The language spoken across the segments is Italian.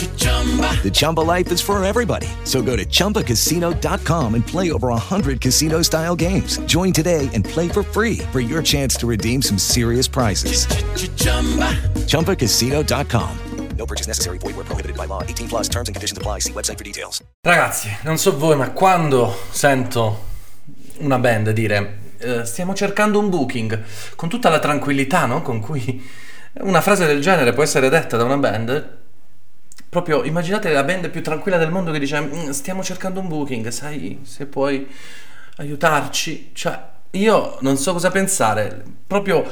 The Chumba life is for everybody. So go to ChumbaCasino.com and play over 100 casino style games. Join today and play for free for your chance to redeem some serious prizes. ChumbaCasino.com. No purchase necessary. Void where prohibited by law. 18 plus terms and conditions apply. See website for details. Ragazzi, non so voi, ma quando sento una band dire eh, stiamo cercando un booking con tutta la tranquillità no? con cui una frase del genere può essere detta da una band, proprio immaginate la band più tranquilla del mondo che dice "Mm, stiamo cercando un booking, sai se puoi aiutarci, cioè io non so cosa pensare, proprio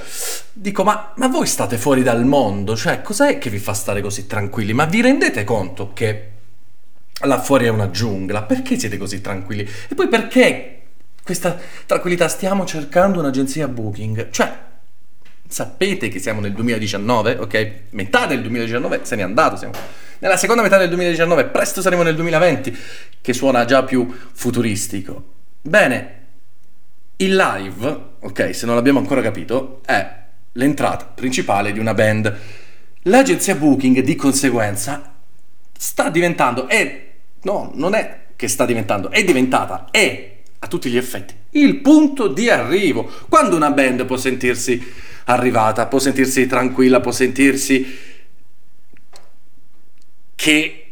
dico ma, ma voi state fuori dal mondo, cioè cos'è che vi fa stare così tranquilli? Ma vi rendete conto che là fuori è una giungla? Perché siete così tranquilli? E poi perché questa tranquillità? Stiamo cercando un'agenzia booking, cioè sapete che siamo nel 2019, ok? Metà del 2019 se n'è andato, siamo nella seconda metà del 2019, presto saremo nel 2020, che suona già più futuristico. Bene, il live, ok, se non l'abbiamo ancora capito, è l'entrata principale di una band. L'agenzia booking di conseguenza sta diventando, è, no, non è che sta diventando, è diventata, è a tutti gli effetti il punto di arrivo. Quando una band può sentirsi arrivata, può sentirsi tranquilla, può sentirsi che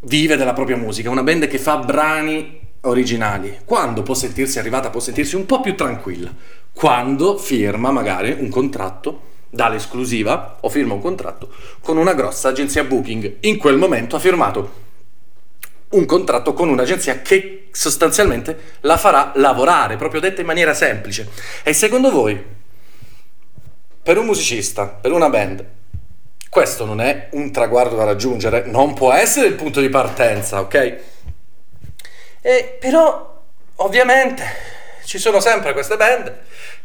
vive della propria musica, una band che fa brani originali. Quando può sentirsi arrivata, può sentirsi un po' più tranquilla. Quando firma magari un contratto, dà l'esclusiva o firma un contratto con una grossa agenzia booking. In quel momento ha firmato un contratto con un'agenzia che sostanzialmente la farà lavorare, proprio detta in maniera semplice. E secondo voi, per un musicista, per una band, questo non è un traguardo da raggiungere, non può essere il punto di partenza, ok? E però, ovviamente, ci sono sempre queste band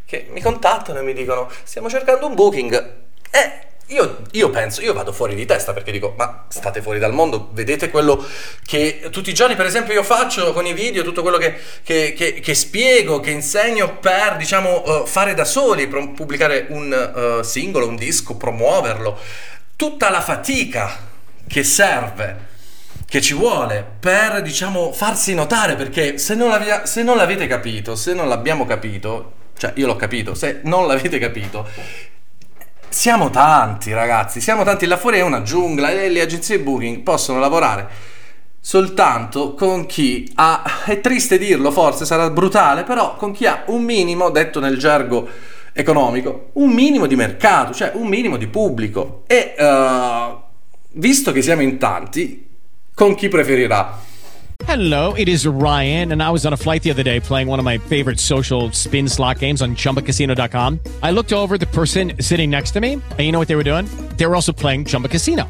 che mi contattano e mi dicono stiamo cercando un booking. E io, io penso, io vado fuori di testa perché dico, ma state fuori dal mondo, vedete quello che tutti i giorni, per esempio, io faccio con i video, tutto quello che, che- che- che spiego, che insegno per, diciamo, eh, fare da soli, pubblicare un eh, singolo, un disco, promuoverlo. Tutta la fatica che serve che ci vuole per, diciamo, farsi notare, perché se non, l'avia- se non l'avete capito, se non l'abbiamo capito, cioè io l'ho capito, se non l'avete capito, siamo tanti ragazzi, siamo tanti, là fuori è una giungla e le agenzie booking possono lavorare soltanto con chi ha, è triste dirlo forse, sarà brutale, però con chi ha un minimo, detto nel gergo economico, un minimo di mercato, cioè un minimo di pubblico. E eh, visto che siamo in tanti, con chi preferirà? Hello, it is Ryan, and I was on a flight the other day playing one of my favorite social spin slot games on chumbacasino.com. I looked over the person sitting next to me, and you know what they were doing? They were also playing Chumba Casino.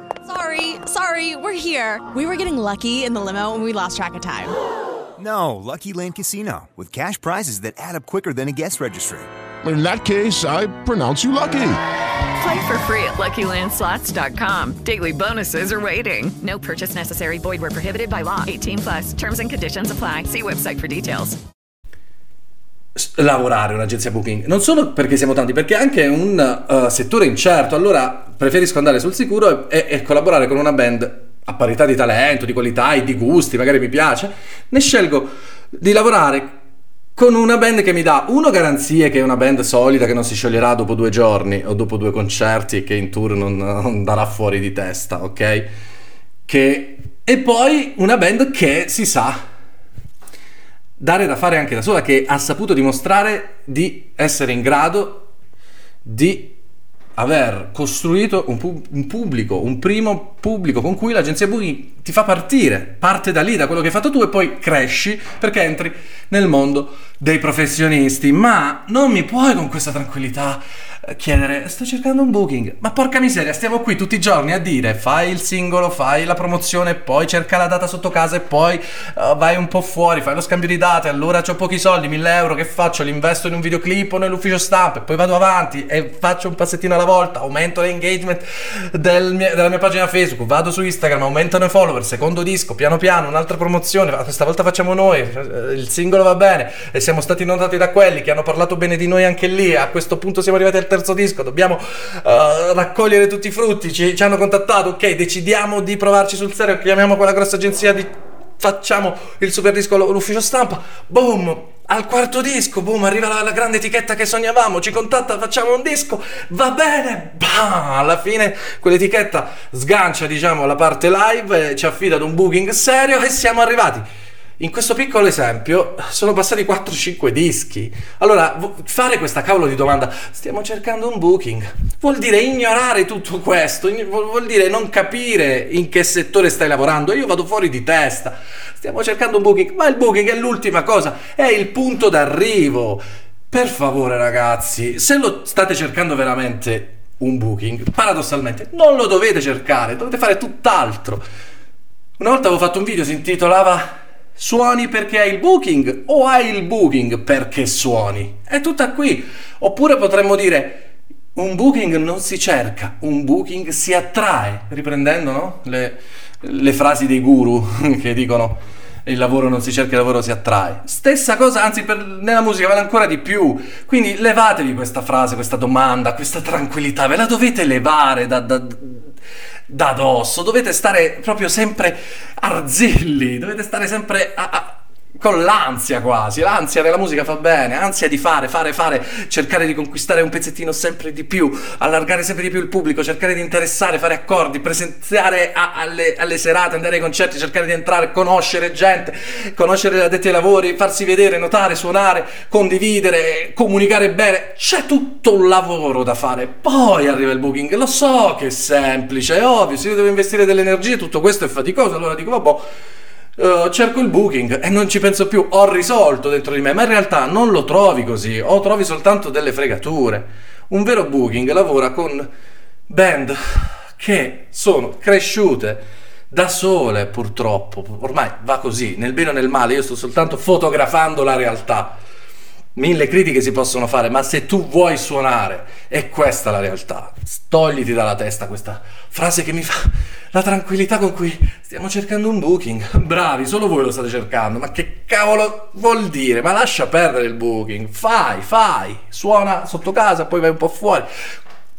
Sorry, sorry, we're here. We were getting lucky in the limo and we lost track of time. No, Lucky Land Casino, with cash prizes that add up quicker than a guest registry. In that case, I pronounce you lucky. Play for free at LuckyLandSlots.com. Daily bonuses are waiting. No purchase necessary. Void where prohibited by law. 18 plus. Terms and conditions apply. See website for details. lavorare un'agenzia booking non solo perché siamo tanti perché è anche un eh, settore incerto allora preferisco andare sul sicuro e, e collaborare con una band a parità di talento di qualità e di gusti magari mi piace ne scelgo di lavorare con una band che mi dà uno garanzie che è una band solida che non si scioglierà dopo due giorni o dopo due concerti che in tour non, non darà fuori di testa, ok? Che... E poi una band che si sa dare da fare anche da sola, che ha saputo dimostrare di essere in grado di aver costruito un, pu- un, pubblico, un primo pubblico con cui l'agenzia Booking ti fa partire, parte da lì, da quello che hai fatto tu e poi cresci perché entri nel mondo dei professionisti. Ma non mi puoi con questa tranquillità chiedere sto cercando un booking. Ma porca miseria stiamo qui tutti i giorni a dire fai il singolo fai la promozione poi cerca la data sotto casa e poi uh, vai un po' fuori fai lo scambio di date allora ho pochi soldi 1000 euro che faccio? Li investo in un videoclip o nell'ufficio stampa e poi vado avanti e faccio un passettino alla volta aumento l'engagement del mie- della mia pagina Facebook vado su Instagram aumentano i follower secondo disco piano piano un'altra promozione questa volta facciamo noi eh, il singolo va bene e siamo stati notati da quelli che hanno parlato bene di noi anche lì a questo punto siamo arrivati al terzo disco, dobbiamo uh, raccogliere tutti i frutti, ci, ci hanno contattato, ok, decidiamo di provarci sul serio, chiamiamo quella grossa agenzia di facciamo il super disco l'ufficio stampa, boom, al quarto disco, boom, arriva la, la, grande etichetta che sognavamo, ci contatta, facciamo un disco, va bene, bam, alla fine quell'etichetta sgancia, diciamo, la parte live, ci affida ad un booking serio e siamo arrivati in questo piccolo esempio sono passati 4-5 dischi. Allora, fare questa cavolo di domanda, stiamo cercando un booking, vuol dire ignorare tutto questo, vuol dire non capire in che settore stai lavorando. Io vado fuori di testa, stiamo cercando un booking, ma il booking è l'ultima cosa, è il punto d'arrivo. Per favore ragazzi, se lo state cercando veramente un booking, paradossalmente non lo dovete cercare, dovete fare tutt'altro. Una volta avevo fatto un video, si intitolava Suoni perché hai il booking o hai il booking perché suoni? È tutta qui. Oppure potremmo dire un booking non si cerca, un booking si attrae, riprendendo no? le, le frasi dei guru che dicono il lavoro non si cerca, il lavoro si attrae. Stessa cosa, anzi per, nella musica vale ancora di più. Quindi levatevi questa frase, questa domanda, questa tranquillità, ve la dovete levare da, da da dosso, dovete stare proprio sempre arzilli, dovete stare sempre a, con l'ansia quasi, l'ansia della musica fa bene, ansia di fare, fare, fare, cercare di conquistare un pezzettino sempre di più, allargare sempre di più il pubblico, cercare di interessare, fare accordi, presenziare a, alle, alle, serate, andare ai concerti, cercare di entrare, conoscere gente, conoscere gli addetti ai lavori, farsi vedere, notare, suonare, condividere, comunicare bene, c'è tutto un lavoro da fare, poi arriva il booking, lo so che è semplice, è ovvio, se io devo investire delle energie tutto questo è faticoso, allora dico vabbè Uh, cerco il booking e non ci penso più, ho risolto dentro di me, ma in realtà non lo trovi così, o trovi soltanto delle fregature. Un vero booking lavora con band che sono cresciute da sole purtroppo, ormai va così, nel bene o nel male, io sto soltanto fotografando la realtà. Mille critiche si possono fare, ma se tu vuoi suonare, è questa la realtà. Togliti dalla testa questa frase che mi fa la tranquillità con cui stiamo cercando un booking. Bravi, solo voi lo state cercando, ma che cavolo vuol dire? Ma lascia perdere il booking. Fai, fai, suona sotto casa, poi vai un po' fuori.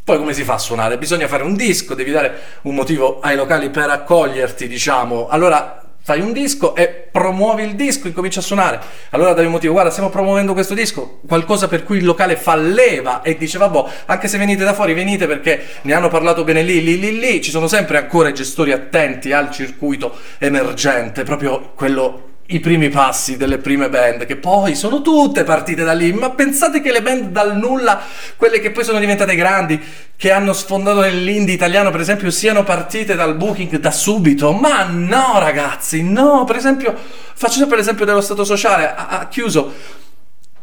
Poi come si fa a suonare? Bisogna fare un disco, devi dare un motivo ai locali per accoglierti, diciamo. Allora fai un disco e promuovi il disco, incominci a suonare. Allora dai un motivo, guarda, stiamo promuovendo questo disco, qualcosa per cui il locale fa leva e dice, vabbè, anche se venite da fuori, venite perché ne hanno parlato bene lì, lì, lì, lì. Ci sono sempre ancora i gestori attenti al circuito emergente, proprio quello i primi passi delle prime band, che poi sono tutte partite da lì, ma pensate che le band dal nulla, quelle che poi sono diventate grandi, che hanno sfondato nell'indie italiano, per esempio, siano partite dal booking da subito? Ma no, ragazzi, no, per esempio, faccio sempre l'esempio dello Stato Sociale, ha, ha chiuso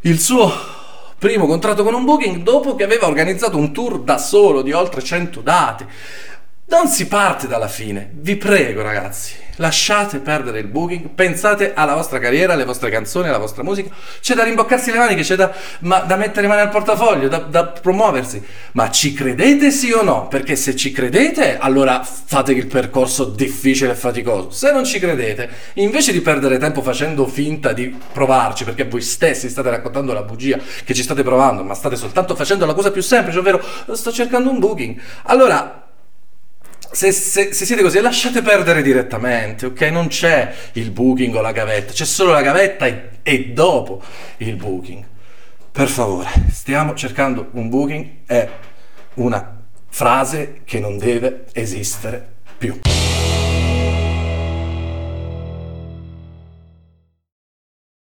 il suo primo contratto con un booking dopo che aveva organizzato un tour da solo di oltre 100 date. Non si parte dalla fine, vi prego ragazzi, lasciate perdere il booking, pensate alla vostra carriera, alle vostre canzoni, alla vostra musica, c'è da rimboccarsi le maniche, c'è da, ma, da mettere mani al portafoglio, da, da, promuoversi, ma ci credete sì o no? Perché se ci credete allora fate il percorso difficile e faticoso, se non ci credete, invece di perdere tempo facendo finta di provarci, perché voi stessi state raccontando la bugia che ci state provando, ma state soltanto facendo la cosa più semplice, ovvero sto cercando un booking, allora se, se, se, siete così, lasciate perdere direttamente, ok? Non c'è il booking o la gavetta, c'è solo la gavetta e, e dopo il booking. Per favore, stiamo cercando un booking, è una frase che non deve esistere più.